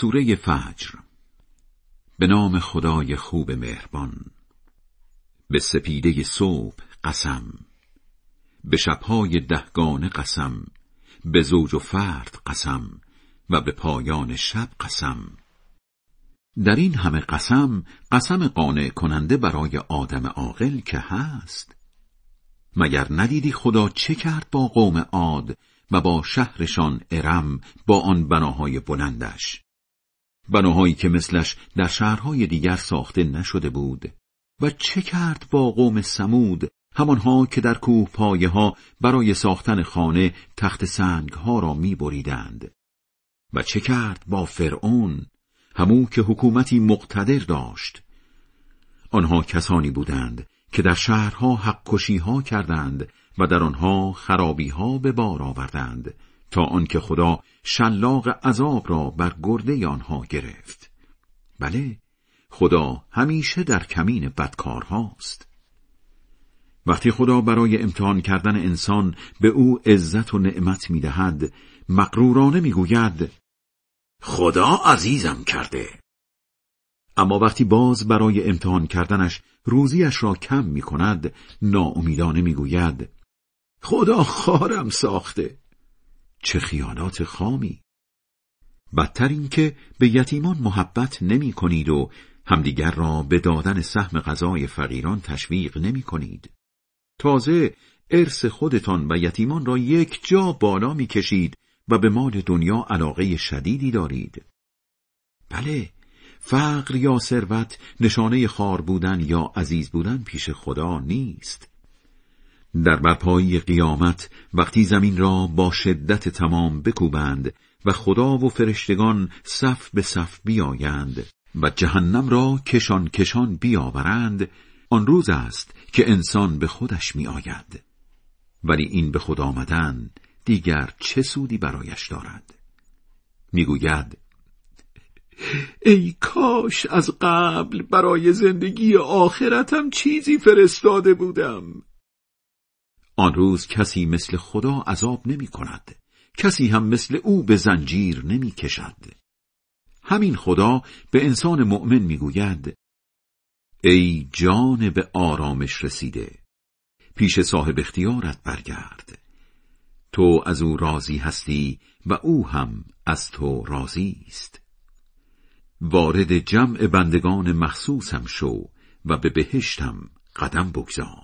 سوره فجر به نام خدای خوب مهربان به سپیده صبح قسم به شبهای دهگانه قسم به زوج و فرد قسم و به پایان شب قسم. در این همه قسم قسم قانع کننده برای آدم عاقل که هست. مگر ندیدی خدا چه کرد با قوم عاد و با شهرشان ارم با آن بناهای بلندش؟ بناهایی که مثلش در شهرهای دیگر ساخته نشده بود. و چه کرد با قوم سمود؟ همانها که در کوه پایه ها برای ساختن خانه تخت سنگ ها را می بریدند. و چه کرد با فرعون؟ همو که حکومتی مقتدر داشت. آنها کسانی بودند که در شهرها حق کشی ها کردند و در آنها خرابی ها به بار آوردند. تا آنکه خدا شلاق عذاب را بر گرده آنها گرفت. بله خدا همیشه در کمین بدکارهاست. وقتی خدا برای امتحان کردن انسان به او عزت و نعمت می‌دهد مقرورانه می‌گوید خدا عزیزم کرده. اما وقتی باز برای امتحان کردنش روزیش را کم می کند ناامیدانه می‌گوید خدا خارم ساخته. چه خیالات خامی بدتر این که به یتیمان محبت نمی کنید و همدیگر را به دادن سهم غذای فقیران تشویق نمی کنید. تازه ارث خودتان و یتیمان را یک جا بالا می کشید و به مال دنیا علاقه شدیدی دارید. بله، فقر یا ثروت نشانه خار بودن یا عزیز بودن پیش خدا نیست. در برپایی قیامت وقتی زمین را با شدت تمام بکوبند و خدا و فرشتگان صف به صف بیایند و جهنم را کشان کشان بیاورند آن روز است که انسان به خودش می آید. ولی این به خود آمدن دیگر چه سودی برایش دارد می‌گوید ای کاش از قبل برای زندگی آخرتم چیزی فرستاده بودم آن روز کسی مثل خدا عذاب نمی کند. کسی هم مثل او به زنجیر نمی کشد. همین خدا به انسان مؤمن می‌گوید ای جان به آرامش رسیده. پیش صاحب اختیارت برگرد. تو از او راضی هستی و او هم از تو راضی است. وارد جمع بندگان مخصوصم شو و به بهشتم قدم بگذار.